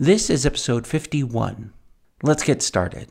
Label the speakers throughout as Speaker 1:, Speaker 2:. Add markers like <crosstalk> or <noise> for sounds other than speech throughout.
Speaker 1: This is episode 51. Let's get started.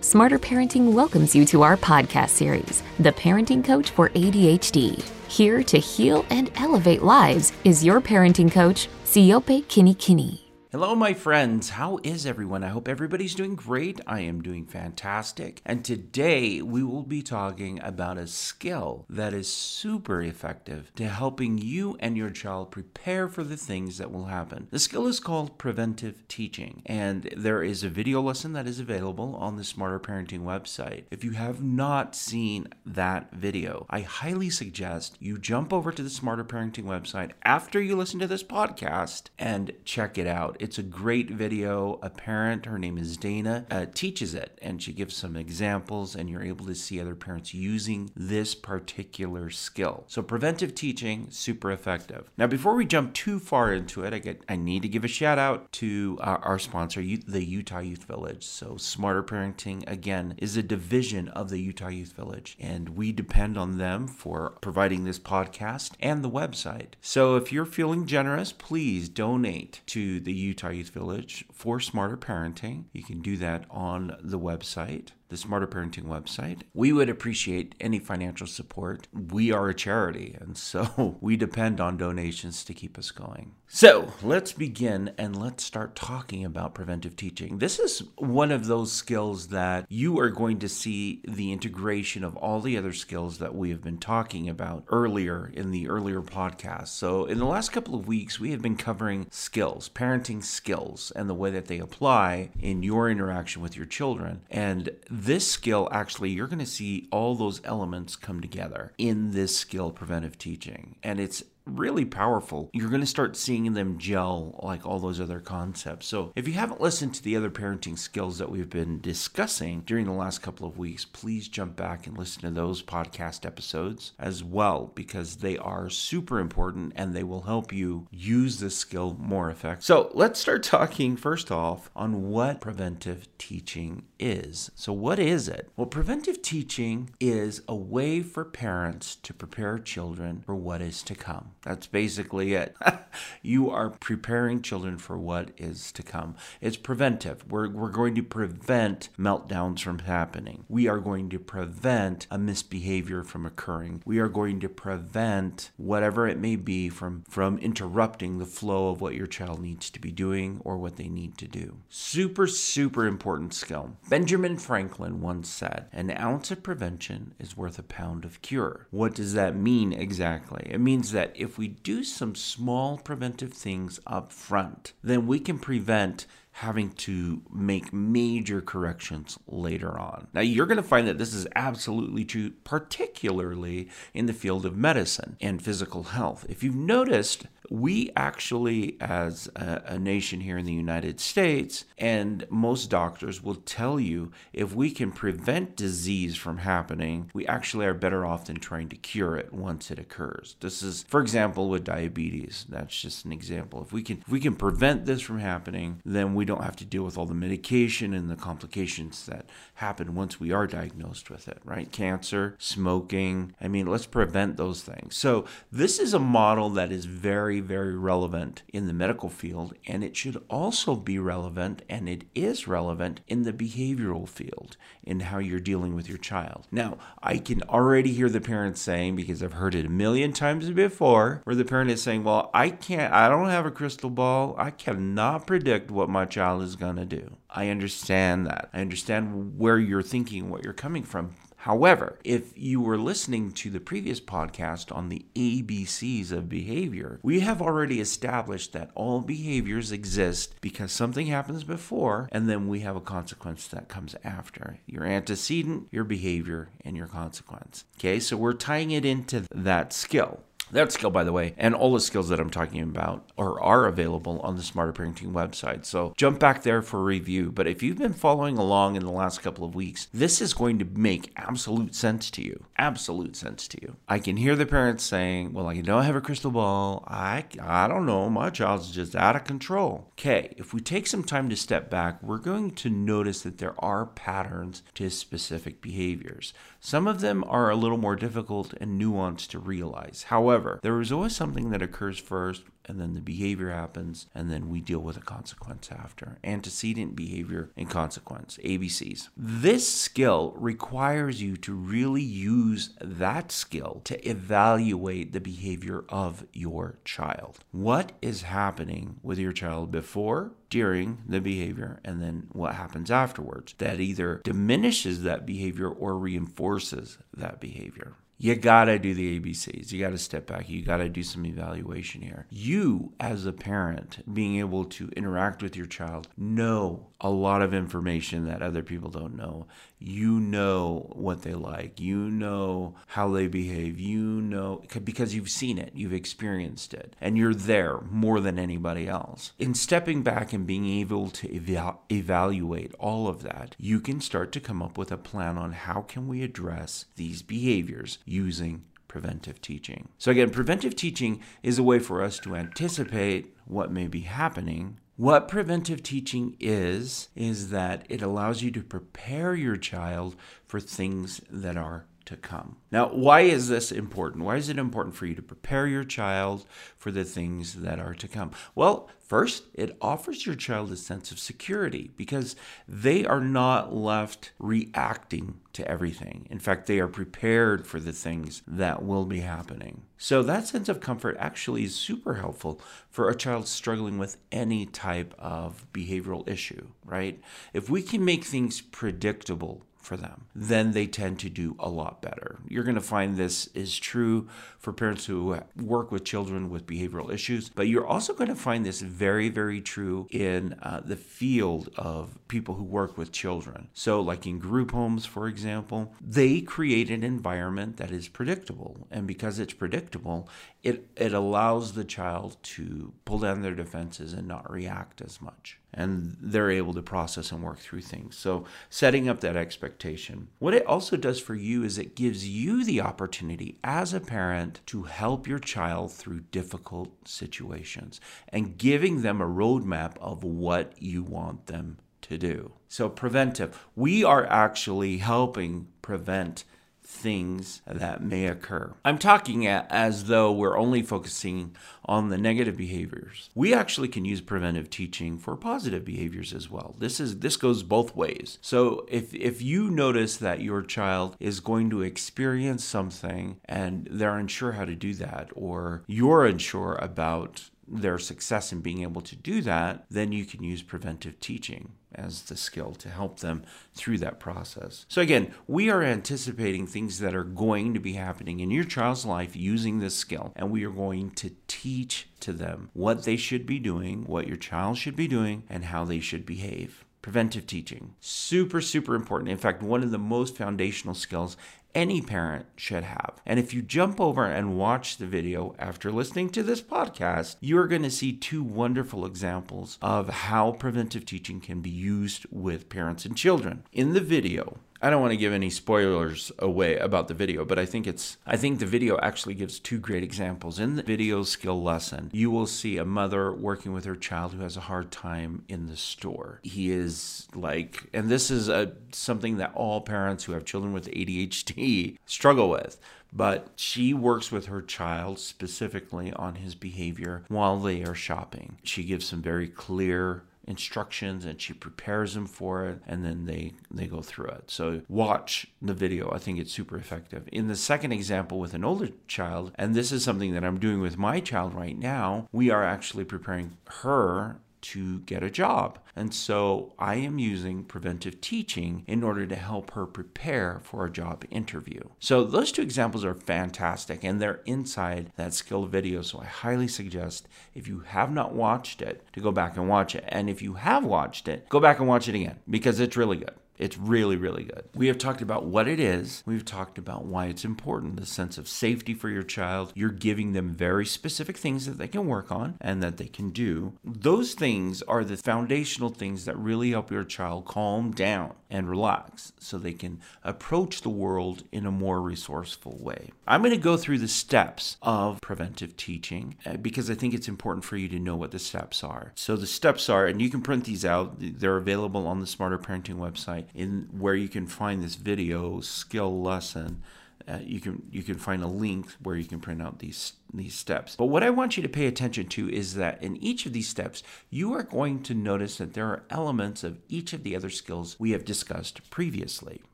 Speaker 2: Smarter Parenting welcomes you to our podcast series, The Parenting Coach for ADHD. Here to heal and elevate lives is your parenting coach, Siope Kinikini.
Speaker 1: Hello, my friends. How is everyone? I hope everybody's doing great. I am doing fantastic. And today we will be talking about a skill that is super effective to helping you and your child prepare for the things that will happen. The skill is called preventive teaching, and there is a video lesson that is available on the Smarter Parenting website. If you have not seen that video, I highly suggest you jump over to the Smarter Parenting website after you listen to this podcast and check it out. It's a great video. A parent, her name is Dana, uh, teaches it and she gives some examples, and you're able to see other parents using this particular skill. So, preventive teaching, super effective. Now, before we jump too far into it, I get I need to give a shout out to our, our sponsor, the Utah Youth Village. So, Smarter Parenting, again, is a division of the Utah Youth Village, and we depend on them for providing this podcast and the website. So, if you're feeling generous, please donate to the Utah Youth Village for Smarter Parenting. You can do that on the website the Smarter Parenting website. We would appreciate any financial support. We are a charity, and so <laughs> we depend on donations to keep us going. So let's begin and let's start talking about preventive teaching. This is one of those skills that you are going to see the integration of all the other skills that we have been talking about earlier in the earlier podcast. So, in the last couple of weeks, we have been covering skills, parenting skills, and the way that they apply in your interaction with your children. And this skill, actually, you're going to see all those elements come together in this skill, preventive teaching. And it's really powerful. You're going to start seeing them gel like all those other concepts. So, if you haven't listened to the other parenting skills that we've been discussing during the last couple of weeks, please jump back and listen to those podcast episodes as well because they are super important and they will help you use this skill more effectively. So, let's start talking first off on what preventive teaching is. So, what is it? Well, preventive teaching is a way for parents to prepare children for what is to come. That's basically it. <laughs> you are preparing children for what is to come. It's preventive. We're, we're going to prevent meltdowns from happening. We are going to prevent a misbehavior from occurring. We are going to prevent whatever it may be from, from interrupting the flow of what your child needs to be doing or what they need to do. Super, super important skill. Benjamin Franklin once said, An ounce of prevention is worth a pound of cure. What does that mean exactly? It means that if we do some small preventive things up front, then we can prevent having to make major corrections later on. Now, you're going to find that this is absolutely true, particularly in the field of medicine and physical health. If you've noticed, we actually, as a, a, nation here in the United States, and most doctors will tell you if we can prevent disease from happening, we actually are better off than trying to cure it once it occurs. This is, for example, with diabetes. That's just an example. If we can, if we can prevent this from happening, then we don't have to deal with all the medication and the complications that happen once we are diagnosed with it. Right? Cancer, smoking. I mean, let's prevent those things. So this is a model that is very very, relevant in the medical field, and it should also be relevant, and it is relevant in the behavioral field in how you're dealing with your child. Now, I can already hear the parents saying, because I've heard it a million times before, where the parent is saying, Well, I can't, I don't have a crystal ball. I cannot predict what my child is going to do. I understand that. I understand where you're thinking, what you're coming from. However, if you were listening to the previous podcast on the ABCs of behavior, we have already established that all behaviors exist because something happens before and then we have a consequence that comes after. Your antecedent, your behavior, and your consequence. Okay, so we're tying it into that skill. That skill, by the way, and all the skills that I'm talking about are, are available on the Smarter Parenting website. So jump back there for review. But if you've been following along in the last couple of weeks, this is going to make absolute sense to you. Absolute sense to you. I can hear the parents saying, Well, I don't have a crystal ball. I, I don't know. My child's just out of control. Okay, if we take some time to step back, we're going to notice that there are patterns to specific behaviors. Some of them are a little more difficult and nuanced to realize. However, However, there is always something that occurs first and then the behavior happens, and then we deal with a consequence after. Antecedent behavior and consequence, ABCs. This skill requires you to really use that skill to evaluate the behavior of your child. What is happening with your child before, during the behavior, and then what happens afterwards that either diminishes that behavior or reinforces that behavior you gotta do the ABCs. You gotta step back. You gotta do some evaluation here. You, as a parent, being able to interact with your child, know a lot of information that other people don't know. You know what they like. You know how they behave. You know because you've seen it, you've experienced it, and you're there more than anybody else. In stepping back and being able to eva- evaluate all of that, you can start to come up with a plan on how can we address these behaviors using preventive teaching. So again, preventive teaching is a way for us to anticipate what may be happening what preventive teaching is, is that it allows you to prepare your child for things that are to come. Now, why is this important? Why is it important for you to prepare your child for the things that are to come? Well, First, it offers your child a sense of security because they are not left reacting to everything. In fact, they are prepared for the things that will be happening. So, that sense of comfort actually is super helpful for a child struggling with any type of behavioral issue, right? If we can make things predictable for them, then they tend to do a lot better. You're going to find this is true for parents who work with children with behavioral issues, but you're also going to find this very, very true in uh, the field of people who work with children. So, like in group homes, for example, they create an environment that is predictable. And because it's predictable, it, it allows the child to pull down their defenses and not react as much and they're able to process and work through things. So, setting up that expectation. What it also does for you is it gives you the opportunity as a parent to help your child through difficult situations and giving them a roadmap of what you want them to do. So, preventive, we are actually helping prevent things that may occur. I'm talking as though we're only focusing on the negative behaviors. We actually can use preventive teaching for positive behaviors as well. This is this goes both ways. So if if you notice that your child is going to experience something and they're unsure how to do that or you're unsure about their success in being able to do that, then you can use preventive teaching as the skill to help them through that process. So, again, we are anticipating things that are going to be happening in your child's life using this skill, and we are going to teach to them what they should be doing, what your child should be doing, and how they should behave. Preventive teaching. Super, super important. In fact, one of the most foundational skills any parent should have. And if you jump over and watch the video after listening to this podcast, you're going to see two wonderful examples of how preventive teaching can be used with parents and children. In the video, I don't want to give any spoilers away about the video, but I think it's I think the video actually gives two great examples. In the video skill lesson, you will see a mother working with her child who has a hard time in the store. He is like and this is a something that all parents who have children with ADHD <laughs> struggle with but she works with her child specifically on his behavior while they are shopping. She gives some very clear instructions and she prepares them for it and then they they go through it. So watch the video. I think it's super effective. In the second example with an older child and this is something that i'm doing with my child right now we are actually preparing her to get a job. And so I am using preventive teaching in order to help her prepare for a job interview. So those two examples are fantastic and they're inside that skill video. So I highly suggest if you have not watched it to go back and watch it. And if you have watched it, go back and watch it again because it's really good. It's really, really good. We have talked about what it is. We've talked about why it's important, the sense of safety for your child. You're giving them very specific things that they can work on and that they can do. Those things are the foundational things that really help your child calm down and relax so they can approach the world in a more resourceful way. I'm going to go through the steps of preventive teaching uh, because I think it's important for you to know what the steps are. So the steps are, and you can print these out, they're available on the Smarter Parenting website in where you can find this video skill lesson uh, you can you can find a link where you can print out these these steps. But what I want you to pay attention to is that in each of these steps, you are going to notice that there are elements of each of the other skills we have discussed previously.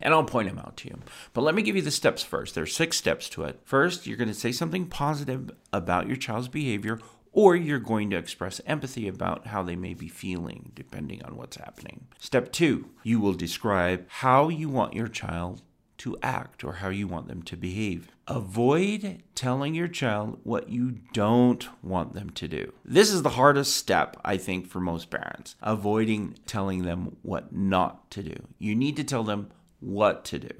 Speaker 1: And I'll point them out to you. But let me give you the steps first. There are six steps to it. First, you're going to say something positive about your child's behavior or you're going to express empathy about how they may be feeling, depending on what's happening. Step two, you will describe how you want your child to act or how you want them to behave. Avoid telling your child what you don't want them to do. This is the hardest step, I think, for most parents. Avoiding telling them what not to do. You need to tell them what to do.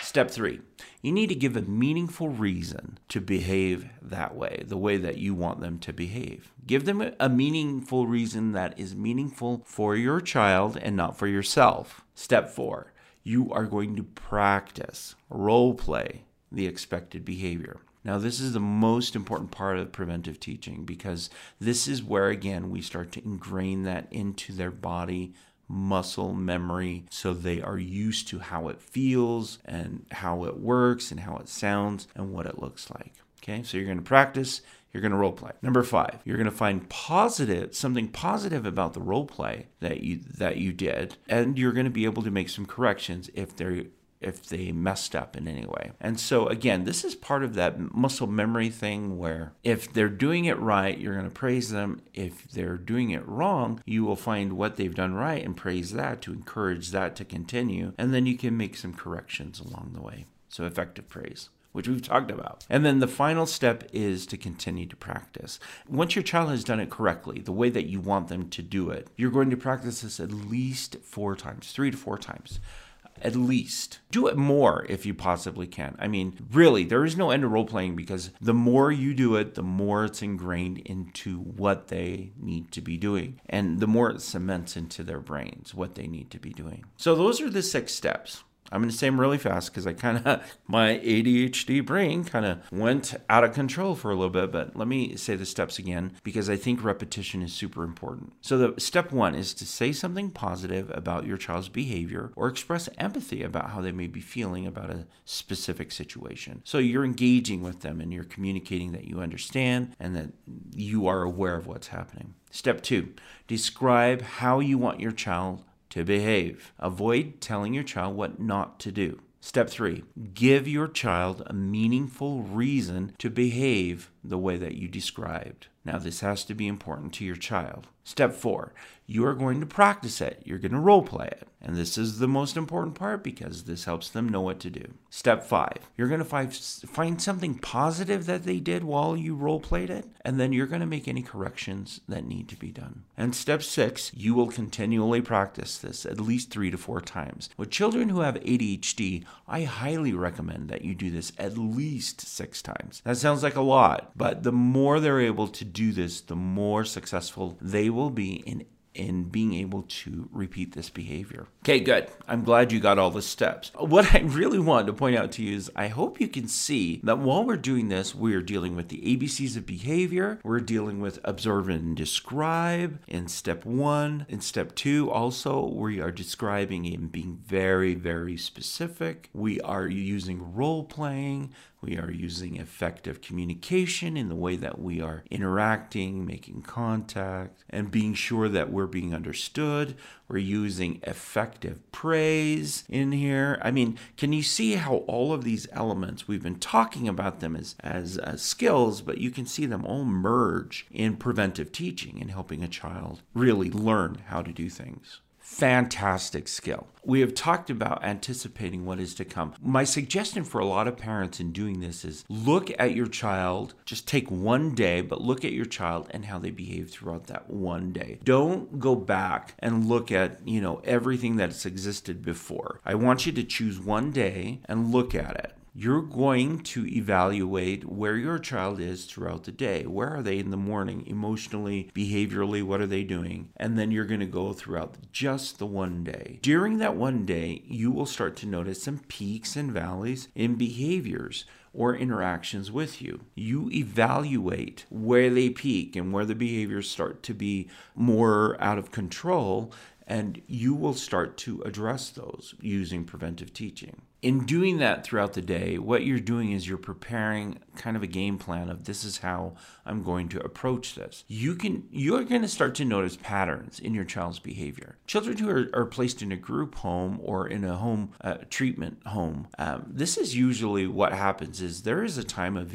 Speaker 1: Step three, you need to give a meaningful reason to behave that way, the way that you want them to behave. Give them a meaningful reason that is meaningful for your child and not for yourself. Step four, you are going to practice, role play the expected behavior. Now, this is the most important part of preventive teaching because this is where, again, we start to ingrain that into their body, muscle memory so they are used to how it feels and how it works and how it sounds and what it looks like. Okay, so you're going to practice, you're going to role play. Number five, you're going to find positive something positive about the role play that you that you did, and you're going to be able to make some corrections if they're if they messed up in any way. And so, again, this is part of that muscle memory thing where if they're doing it right, you're going to praise them. If they're doing it wrong, you will find what they've done right and praise that to encourage that to continue. And then you can make some corrections along the way. So, effective praise which we've talked about. And then the final step is to continue to practice. Once your child has done it correctly, the way that you want them to do it, you're going to practice this at least four times, three to four times at least. Do it more if you possibly can. I mean, really, there is no end to role playing because the more you do it, the more it's ingrained into what they need to be doing. And the more it cements into their brains what they need to be doing. So, those are the six steps. I'm going to say them really fast because I kind of, <laughs> my ADHD brain kind of went out of control for a little bit. But let me say the steps again because I think repetition is super important. So, the step one is to say something positive about your child's behavior or express empathy about how they may be feeling about a specific situation. So, you're engaging with them and you're communicating that you understand and that you are aware of what's happening. Step two, describe how you want your child to behave. Avoid telling your child what not to do. Step three, give your child a meaningful reason to behave the way that you described. Now, this has to be important to your child. Step four, you are going to practice it. You're going to role play it. And this is the most important part because this helps them know what to do. Step five, you're going to find, find something positive that they did while you role played it, and then you're going to make any corrections that need to be done. And step six, you will continually practice this at least three to four times. With children who have ADHD, I highly recommend that you do this at least six times. That sounds like a lot, but the more they're able to do this, the more successful they will be in in being able to repeat this behavior. Okay, good. I'm glad you got all the steps. What I really want to point out to you is I hope you can see that while we're doing this, we're dealing with the ABCs of behavior, we're dealing with observe and describe in step one. In step two, also, we are describing and being very, very specific. We are using role playing. We are using effective communication in the way that we are interacting, making contact, and being sure that we're being understood. We're using effective praise in here. I mean, can you see how all of these elements, we've been talking about them as, as uh, skills, but you can see them all merge in preventive teaching and helping a child really learn how to do things fantastic skill. We have talked about anticipating what is to come. My suggestion for a lot of parents in doing this is look at your child, just take one day, but look at your child and how they behave throughout that one day. Don't go back and look at, you know, everything that's existed before. I want you to choose one day and look at it you're going to evaluate where your child is throughout the day. Where are they in the morning, emotionally, behaviorally? What are they doing? And then you're going to go throughout just the one day. During that one day, you will start to notice some peaks and valleys in behaviors or interactions with you. You evaluate where they peak and where the behaviors start to be more out of control, and you will start to address those using preventive teaching. In doing that throughout the day, what you're doing is you're preparing kind of a game plan of this is how I'm going to approach this. You can you're going to start to notice patterns in your child's behavior. Children who are, are placed in a group home or in a home uh, treatment home, um, this is usually what happens. Is there is a time of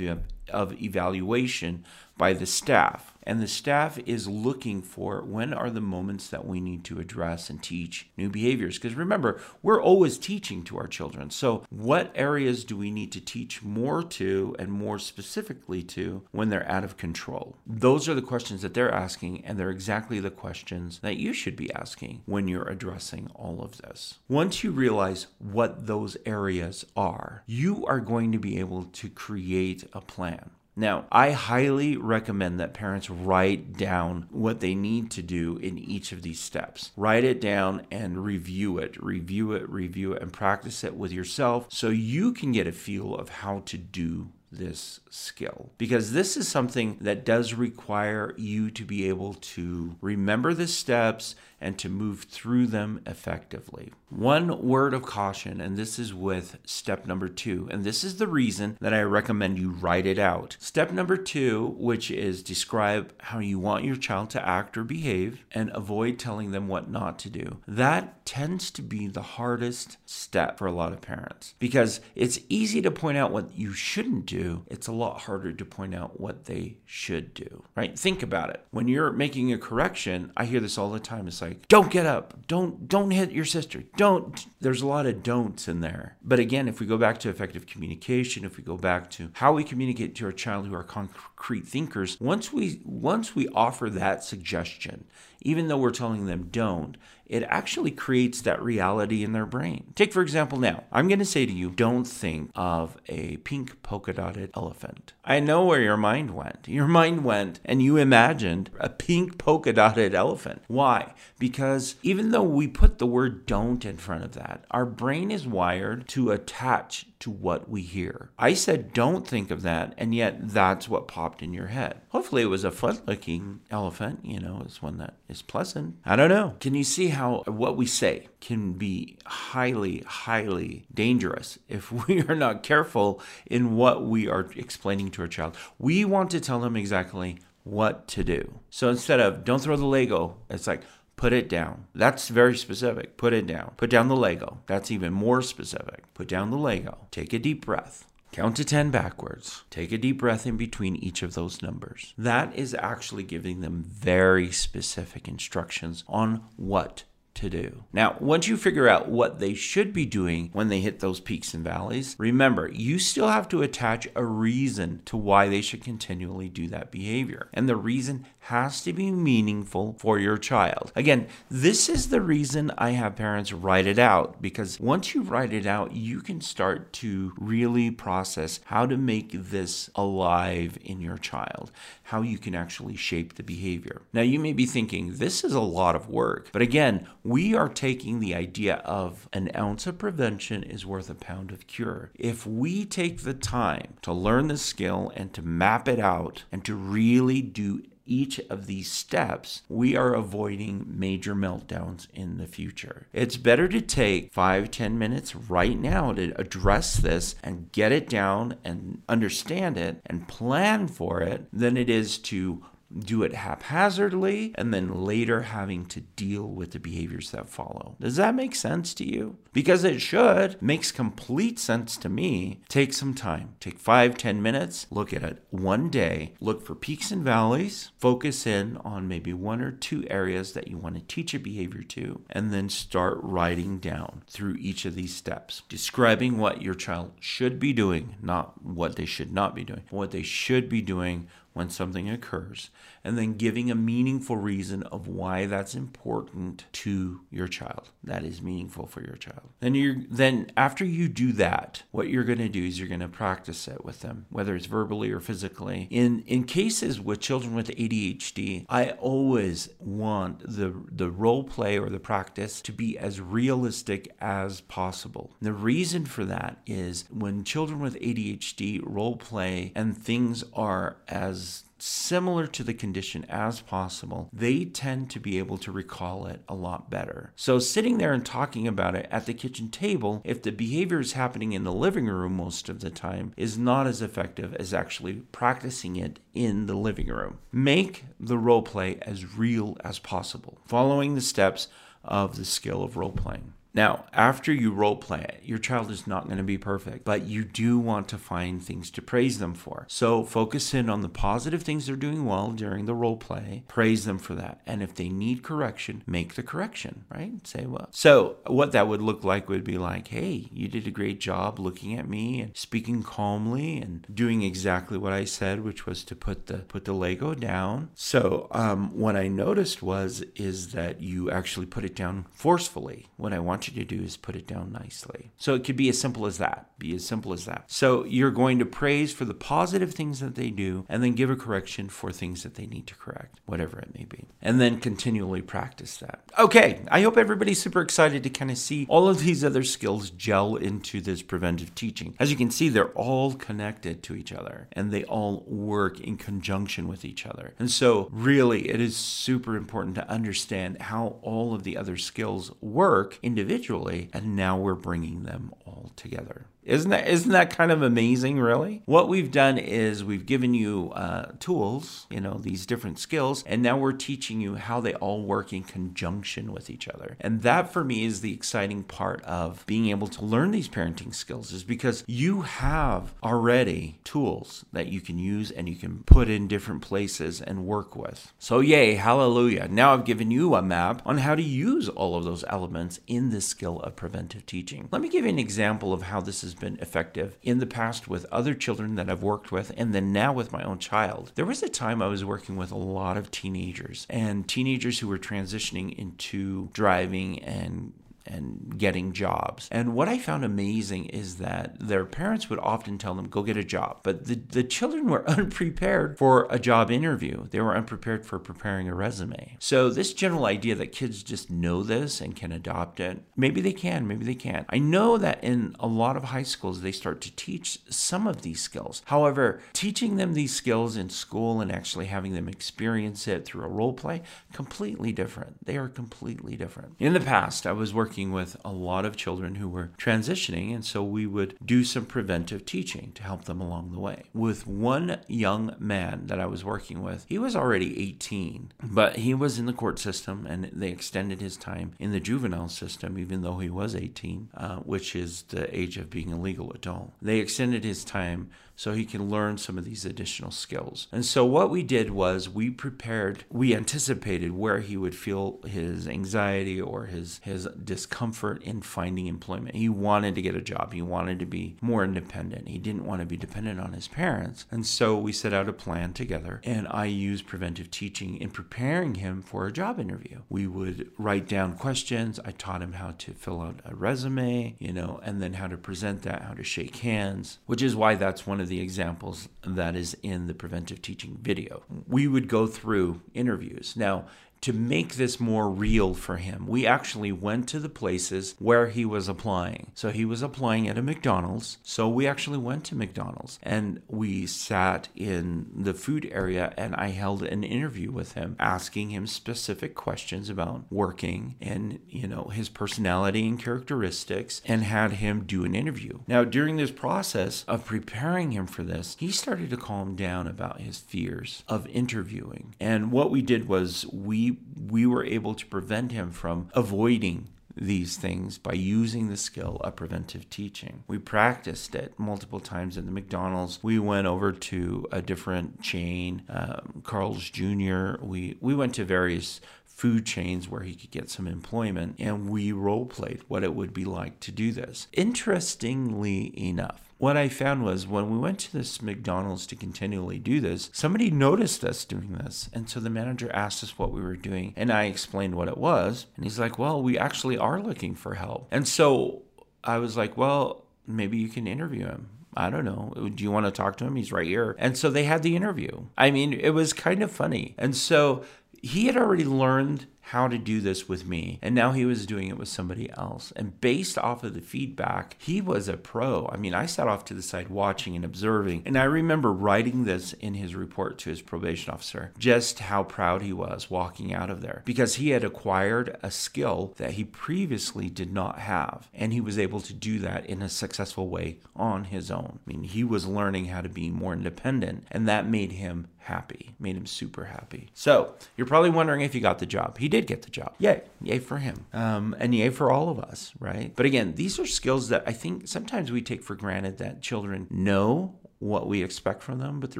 Speaker 1: of evaluation by the staff. And the staff is looking for when are the moments that we need to address and teach new behaviors. Because remember, we're always teaching to our children. So, what areas do we need to teach more to and more specifically to when they're out of control? Those are the questions that they're asking, and they're exactly the questions that you should be asking when you're addressing all of this. Once you realize what those areas are, you are going to be able to create a plan. Now, I highly recommend that parents write down what they need to do in each of these steps. Write it down and review it, review it, review it, and practice it with yourself so you can get a feel of how to do this skill because this is something that does require you to be able to remember the steps and to move through them effectively. One word of caution, and this is with step number two, and this is the reason that I recommend you write it out. Step number two, which is describe how you want your child to act or behave and avoid telling them what not to do. That tends to be the hardest step for a lot of parents because it's easy to point out what you shouldn't do, it's a lot harder to point out what they should do, right? Think about it. When you're making a correction, I hear this all the time. It's like, like don't get up. Don't don't hit your sister. Don't. There's a lot of don'ts in there. But again if we go back to effective communication if we go back to how we communicate to our child who are concrete thinkers once we once we offer that suggestion even though we're telling them don't it actually creates that reality in their brain. Take, for example, now, I'm going to say to you, don't think of a pink polka dotted elephant. I know where your mind went. Your mind went and you imagined a pink polka dotted elephant. Why? Because even though we put the word don't in front of that, our brain is wired to attach to what we hear. I said, don't think of that, and yet that's what popped in your head. Hopefully, it was a fun looking elephant, you know, it's one that is pleasant. I don't know. Can you see how what we say can be highly, highly dangerous if <laughs> we are not careful in what we are explaining to our child? We want to tell them exactly what to do. So instead of don't throw the Lego, it's like, Put it down. That's very specific. Put it down. Put down the Lego. That's even more specific. Put down the Lego. Take a deep breath. Count to 10 backwards. Take a deep breath in between each of those numbers. That is actually giving them very specific instructions on what to do. Now, once you figure out what they should be doing when they hit those peaks and valleys, remember, you still have to attach a reason to why they should continually do that behavior. And the reason has to be meaningful for your child. Again, this is the reason I have parents write it out because once you write it out, you can start to really process how to make this alive in your child, how you can actually shape the behavior. Now, you may be thinking, this is a lot of work. But again, we are taking the idea of an ounce of prevention is worth a pound of cure. If we take the time to learn the skill and to map it out and to really do each of these steps, we are avoiding major meltdowns in the future. It's better to take five, ten minutes right now to address this and get it down and understand it and plan for it than it is to do it haphazardly, and then later having to deal with the behaviors that follow. Does that make sense to you? Because it should. Makes complete sense to me. Take some time. Take five, ten minutes. Look at it one day. Look for peaks and valleys. Focus in on maybe one or two areas that you want to teach a behavior to, and then start writing down through each of these steps, describing what your child should be doing, not what they should not be doing, what they should be doing when something occurs, and then giving a meaningful reason of why that's important to your child. That is meaningful for your child. Then you then after you do that, what you're going to do is you're going to practice it with them, whether it's verbally or physically. In in cases with children with ADHD, I always want the the role play or the practice to be as realistic as possible. The reason for that is when children with ADHD role play and things are as similar to the condition as possible, they tend to be able to recall it a lot better. So, sitting there and talking about it at the kitchen table, if the behavior is happening in the living room most of the time, is not as effective as actually practicing it in the living room. Make the role play as real as possible, following the steps of the skill of role playing. Now, after you role play it, your child is not going to be perfect, but you do want to find things to praise them for. So focus in on the positive things they're doing well during the role play, praise them for that. And if they need correction, make the correction, right? Say well. So, what that would look like would be like, hey, you did a great job looking at me and speaking calmly and doing exactly what I said, which was to put the put the Lego down. So, um, what I noticed was is that you actually put it down forcefully. when I want you to do is put it down nicely. So it could be as simple as that. Be as simple as that. So you're going to praise for the positive things that they do and then give a correction for things that they need to correct, whatever it may be. And then continually practice that. Okay, I hope everybody's super excited to kind of see all of these other skills gel into this preventive teaching. As you can see, they're all connected to each other and they all work in conjunction with each other. And so, really, it is super important to understand how all of the other skills work individually individually, and now we're bringing them all together. Isn't that isn't that kind of amazing, really? What we've done is we've given you uh, tools, you know, these different skills, and now we're teaching you how they all work in conjunction with each other. And that, for me, is the exciting part of being able to learn these parenting skills, is because you have already tools that you can use and you can put in different places and work with. So, yay, hallelujah! Now I've given you a map on how to use all of those elements in the skill of preventive teaching. Let me give you an example of how this is been effective in the past with other children that I've worked with, and then now with my own child. There was a time I was working with a lot of teenagers and teenagers who were transitioning into driving and and getting jobs. And what I found amazing is that their parents would often tell them, go get a job. But the, the children were <laughs> unprepared for a job interview. They were unprepared for preparing a resume. So, this general idea that kids just know this and can adopt it, maybe they can, maybe they can't. I know that in a lot of high schools, they start to teach some of these skills. However, teaching them these skills in school and actually having them experience it through a role play, completely different. They are completely different. In the past, I was working working with a lot of children who were transitioning, and so we would do some preventive teaching to help them along the way. With one young man that I was working with, he was already 18, but he was in the court system and they extended his time in the juvenile system, even though he was 18, uh, which is the age of being a legal adult. They extended his time so he can learn some of these additional skills. And so what we did was we prepared, we anticipated where he would feel his anxiety or his his discomfort in finding employment. He wanted to get a job. He wanted to be more independent. He didn't want to be dependent on his parents. And so we set out a plan together and I used preventive teaching in preparing him for a job interview. We would write down questions. I taught him how to fill out a resume, you know, and then how to present that, how to shake hands, which is why that's one of of the examples that is in the preventive teaching video. We would go through interviews. Now, to make this more real for him, we actually went to the places where he was applying. So he was applying at a McDonald's. So we actually went to McDonald's and we sat in the food area and I held an interview with him, asking him specific questions about working and, you know, his personality and characteristics and had him do an interview. Now, during this process of preparing him for this, he started to calm down about his fears of interviewing. And what we did was we we were able to prevent him from avoiding these things by using the skill of preventive teaching. We practiced it multiple times in the McDonald's. We went over to a different chain, um, Carl's Jr. We we went to various food chains where he could get some employment and we role played what it would be like to do this. Interestingly enough, what I found was when we went to this McDonald's to continually do this, somebody noticed us doing this. And so the manager asked us what we were doing, and I explained what it was. And he's like, Well, we actually are looking for help. And so I was like, Well, maybe you can interview him. I don't know. Do you want to talk to him? He's right here. And so they had the interview. I mean, it was kind of funny. And so he had already learned how to do this with me. And now he was doing it with somebody else. And based off of the feedback, he was a pro. I mean, I sat off to the side watching and observing. And I remember writing this in his report to his probation officer just how proud he was walking out of there because he had acquired a skill that he previously did not have. And he was able to do that in a successful way on his own. I mean, he was learning how to be more independent, and that made him happy, made him super happy. So you're probably wondering if he got the job. He did get the job. Yay, yay for him, um, and yay for all of us, right? But again, these are skills that I think sometimes we take for granted that children know what we expect from them but the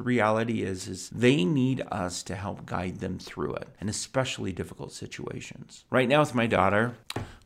Speaker 1: reality is is they need us to help guide them through it and especially difficult situations right now with my daughter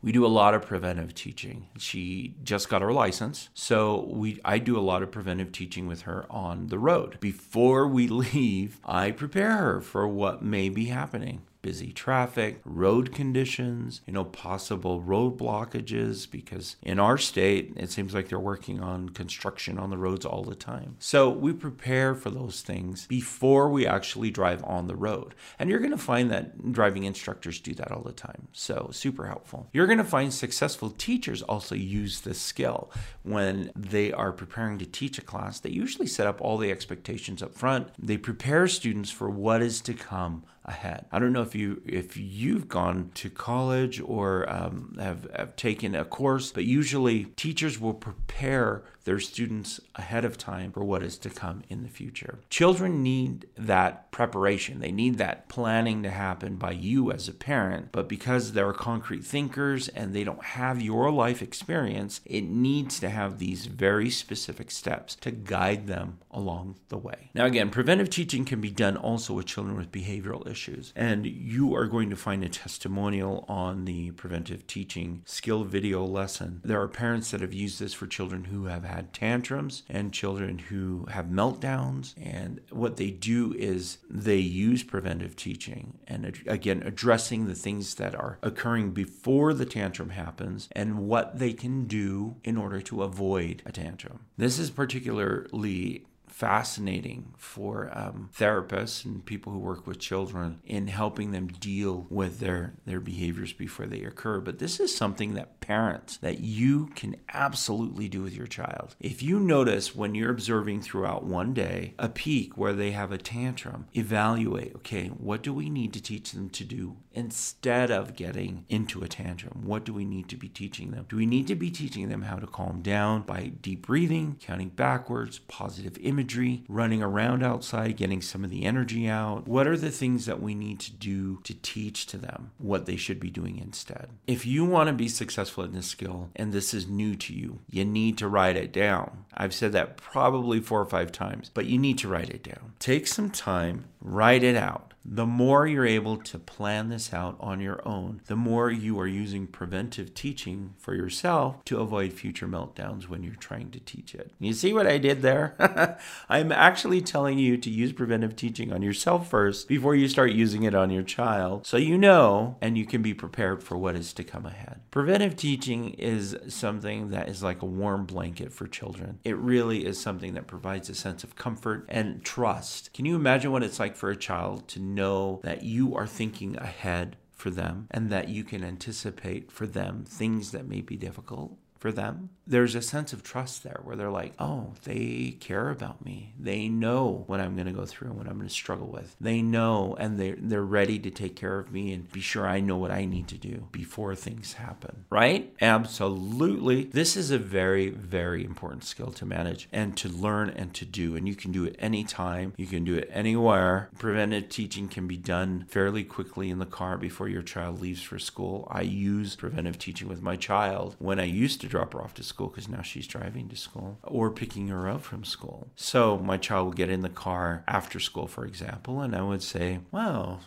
Speaker 1: we do a lot of preventive teaching. She just got her license, so we I do a lot of preventive teaching with her on the road. Before we <laughs> leave, I prepare her for what may be happening busy traffic, road conditions, you know, possible road blockages because in our state, it seems like they're working on construction on the roads all the time. So we prepare for those things before we actually drive on the road. And you're going to find that driving instructors do that all the time. So super helpful. You're going to find successful teachers also use this skill when they are preparing to teach a class. They usually set up all the expectations up front. They prepare students for what is to come ahead. I don't know if you if you've gone to college or um, have, have taken a course, but usually teachers will prepare their students ahead of time for what is to come in the future. Children need that preparation. They need that planning to happen by you as a parent, but because they're concrete thinkers and they don't have your life experience, it needs to have these very specific steps to guide them along the way. Now again, preventive teaching can be done also with children with behavioral issues, and you are going to find a testimonial on the preventive teaching skill video lesson. There are parents that have used this for children who have had tantrums and children who have meltdowns. And what they do is they use preventive teaching and, again, addressing the things that are occurring before the tantrum happens and what they can do in order to avoid a tantrum. This is particularly fascinating for um, therapists and people who work with children in helping them deal with their their behaviors before they occur. But this is something that parents that you can absolutely do with your child. If you notice when you're observing throughout one day a peak where they have a tantrum evaluate okay what do we need to teach them to do instead of getting into a tantrum what do we need to be teaching them do we need to be teaching them how to calm down by deep breathing counting backwards positive imagery running around outside, getting some of the energy out. What are the things that we need to do to teach to them what they should be doing instead? If you want to be successful in this skill and this is new to you, you need to write it down. I've said that probably four or five times, but you need to write it down. Take some time, write it out the more you're able to plan this out on your own, the more you are using preventive teaching for yourself to avoid future meltdowns when you're trying to teach it. You see what I did there? <laughs> I'm actually telling you to use preventive teaching on yourself first before you start using it on your child so you know and you can be prepared for what is to come ahead. Preventive teaching is something that is like a warm blanket for children. It really is something that provides a sense of comfort and trust. Can you imagine what it's like for a child to know that you are thinking ahead for them and that you can anticipate for them things that may be difficult for them, there's a sense of trust there where they're like, oh, they care about me. They know what I'm going to go through and what I'm going to struggle with. They know and they're, they're ready to take care of me and be sure I know what I need to do before things happen. Right? Absolutely. This is a very, very important skill to manage and to learn and to do. And you can do it anytime, you can do it anywhere. Preventive teaching can be done fairly quickly in the car before your child leaves for school. I use preventive teaching with my child when I used to drop her off to school because now she's driving to school or picking her up from school. So my child would get in the car after school, for example, and I would say, Well,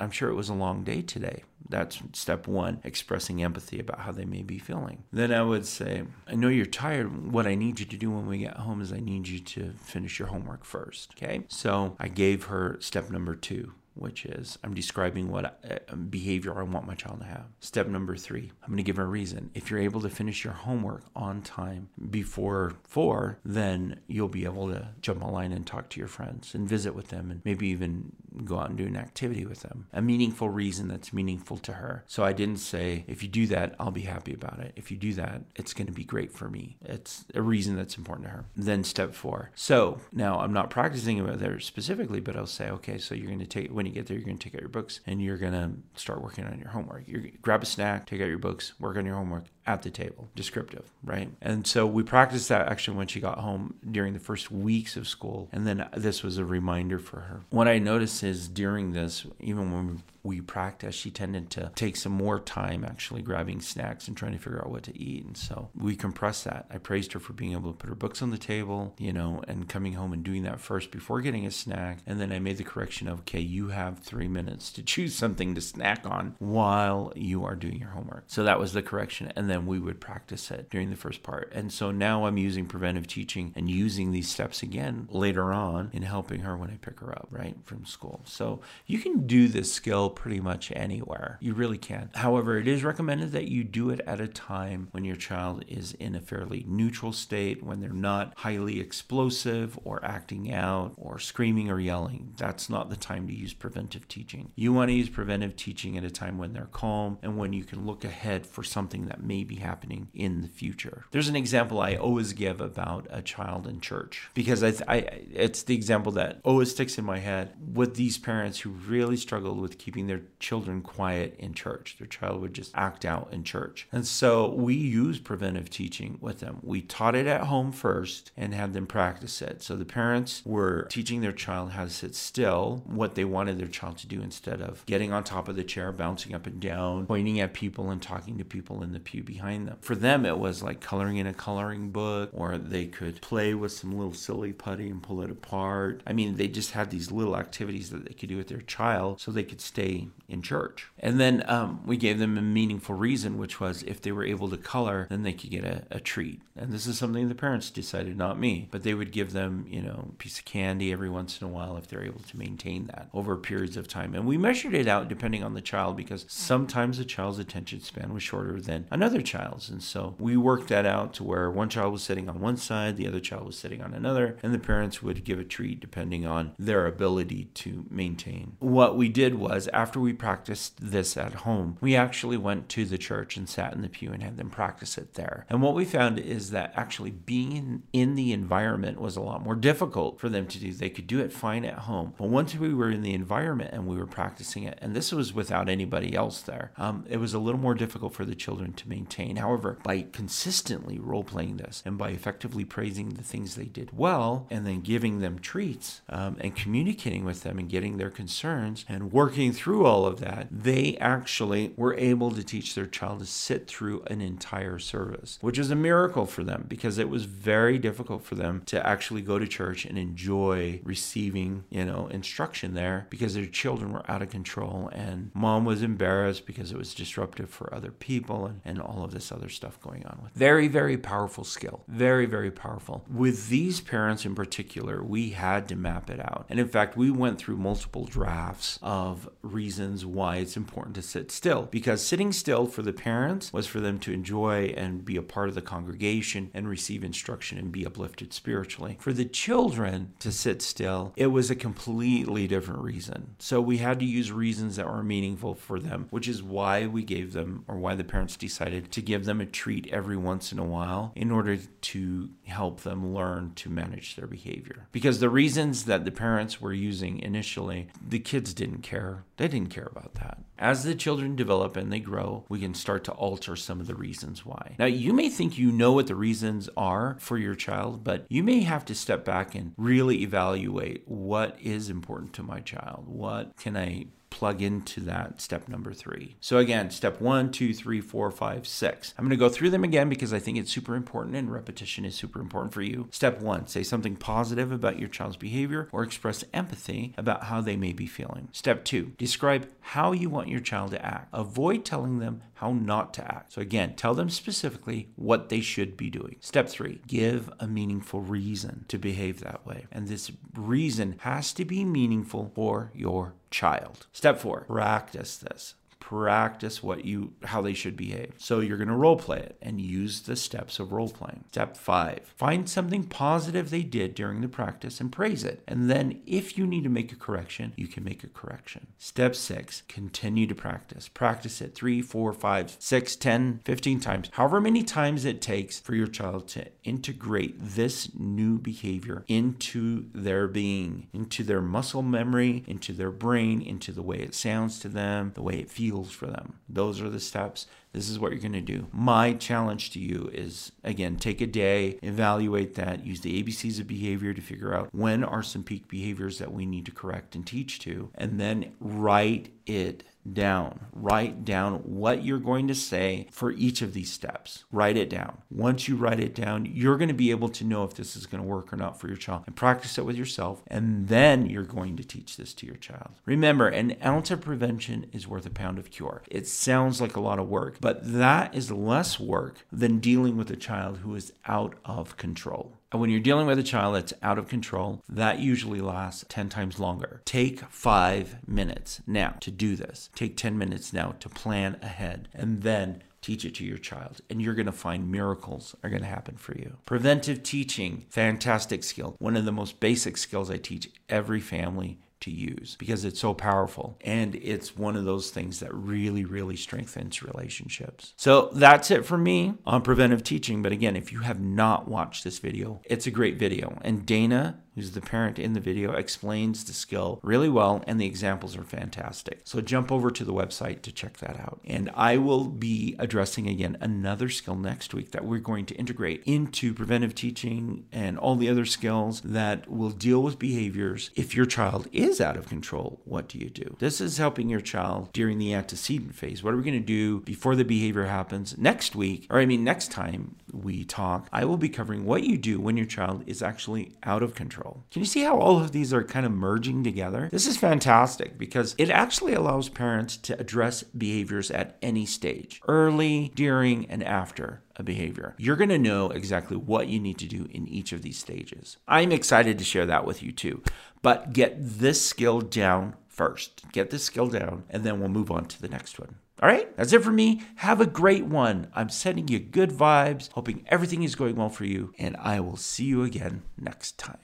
Speaker 1: I'm sure it was a long day today. That's step one, expressing empathy about how they may be feeling. Then I would say, I know you're tired. What I need you to do when we get home is I need you to finish your homework first. Okay. So I gave her step number two which is I'm describing what uh, behavior I want my child to have. Step number three, I'm going to give her a reason. If you're able to finish your homework on time before four, then you'll be able to jump online and talk to your friends and visit with them and maybe even go out and do an activity with them. A meaningful reason that's meaningful to her. So I didn't say, if you do that, I'll be happy about it. If you do that, it's going to be great for me. It's a reason that's important to her. Then step four. So now I'm not practicing it there specifically, but I'll say, okay, so you're going to take, when you get there, you're going to take out your books and you're going to start working on your homework. You grab a snack, take out your books, work on your homework at the table. Descriptive, right? And so we practiced that actually when she got home during the first weeks of school. And then this was a reminder for her. What I noticed is during this, even when we practiced, she tended to take some more time actually grabbing snacks and trying to figure out what to eat. And so we compressed that. I praised her for being able to put her books on the table, you know, and coming home and doing that first before getting a snack. And then I made the correction of, okay, you have three minutes to <laughs> choose something to snack on while you are doing your homework. So that was the correction. And then we would practice it during the first part. And so now I'm using preventive teaching and using these steps again later on in helping her when I pick her up, right, from school. So you can do this skill pretty much anywhere. You really can. However, it is recommended that you do it at a time when your child is in a fairly neutral state, when they're not highly explosive or acting out or screaming or yelling. That's not the time to use preventive teaching. You want to use preventive teaching at a time when they're calm and when you can look ahead for something that may be happening in the future. There's an example I always give about a child in church because I, I it's the example that always sticks in my head with these parents who really struggled with keeping their children quiet in church. Their child would just act out in church. And so we use preventive teaching with them. We taught it at home first and had them practice it. So the parents were teaching their child how to sit still, what they wanted their child to do instead of getting on top of the chair, bouncing up and down, pointing at people and talking to people in the pew behind them. For them, it was like coloring in a coloring book, or they could play with some little silly putty and pull it apart. I mean, they just had these little activities that they could do with their child so they could stay in church. And then um, we gave them a meaningful reason, which was if they were able to color, then they could get a, a treat. And this is something the parents decided, not me, but they would give them, you know, a piece of candy every once in a while if they're able to maintain that over periods of time. And we measured it out depending on the child because sometimes a child's attention span was shorter than another child's. And so we worked that out to where one child was sitting on one side, the other child was sitting on another, and the parents would give a treat depending on their ability to maintain. What we did was after we practiced this at home, we actually went to the church and sat in the pew and had them practice it there. And what we found is that actually being in, the environment was a lot more difficult for them to do. They could do it fine at home. But once we were in the environment and we were practicing it, and this was without anybody else there, um, it was a little more difficult for the children to maintain. However, by consistently role playing this and by effectively praising the things they did well and then giving them treats um, and communicating with them and getting their concerns and working through all of that, they actually were able to teach their child to sit through an entire service, which is a miracle for them because it was very difficult for them to actually go to church and enjoy receiving, you know, instruction there because their children were out of control and mom was embarrassed because it was disruptive for other people and, and all of this other stuff going on with. Very, very powerful skill. Very, very powerful. With these parents in particular, we had to map it out. And in fact, we went through multiple drafts of reasons why it's important to sit still because sitting still for the parents was for them to enjoy and be a part of the congregation and receive instruction and be uplifted spiritually. For the children to sit still, it was a completely different reason. So we had to use reasons that were meaningful for them, which is why we gave them or why the parents decided to give them a treat every once in a while in order to help them learn to manage their behavior. Because the reasons that the parents were using initially, the kids didn't care. They didn't care about that. As the children develop and they grow, we can start to alter some of the reasons why. Now, you may think you know what the reasons are for your child, but you may have to step back and really evaluate what is important to my child. What can I plug into that step number three. So again, step one, two, three, four, five, six. I'm going to go through them again because I think it's super important and repetition is super important for you. Step one, say something positive about your child's behavior or express empathy about how they may be feeling. Step two, describe how you want your child to act. Avoid telling them how not to act. So again, tell them specifically what they should be doing. Step three, give a meaningful reason to behave that way. And this reason has to be meaningful for your child. Step four, practice this practice what you how they should behave. So you're going to role play it and use the steps of role playing. Step 5. Find something positive they did during the practice and praise it. And then if you need to make a correction, you can make a correction. Step 6. Continue to practice. Practice it 3, 4, 5, 6, 10, 15 times. However many times it takes for your child to integrate this new behavior into their being, into their muscle memory, into their brain, into the way it sounds to them, the way it feels for them. Those are the steps. This is what you're going to do. My challenge to you is again, take a day, evaluate that, use the ABCs of behavior to figure out when are some peak behaviors that we need to correct and teach to, and then write it down. Write down what you're going to say for each of these steps. Write it down. Once you write it down, you're going to be able to know if this is going to work or not for your child and practice it with yourself. And then you're going to teach this to your child. Remember, an ounce of prevention is worth a pound of cure. It sounds like a lot of work, but that is less work than dealing with a child who is out of control. And when you're dealing with a child that's out of control, that usually lasts 10 times longer. Take five minutes now to do this. Take 10 minutes now to plan ahead and then teach it to your child and you're going to find miracles are going to happen for you preventive teaching fantastic skill one of the most basic skills i teach every family to use because it's so powerful. And it's one of those things that really really strengthens relationships. So that's it for me on preventive teaching. But again if you have not watched this video it's a great video. And dana who's the parent in the video, explains the skill really well, and the examples are fantastic. So jump over to the website to check that out. And I will be addressing again another skill next week that we're going to integrate into preventive teaching and all the other skills that will deal with behaviors. If your child is out of control, what do you do? This is helping your child during the antecedent phase. What are we going to do before the behavior happens? Next week, or I mean, next time we talk, I will be covering what you do when your child is actually out of control Can you see how all of these are kind of merging together? This is fantastic because it actually allows parents to address behaviors at any stage early, during, and after a behavior. You're going to know exactly what you need to do in each of these stages. I'm excited to share that with you too. But get this skill down first. Get this skill down, and then we'll move on to the next one. All right, that's it for me. Have a great one. I'm sending you good vibes, hoping everything is going well for you, and I will see you again next time.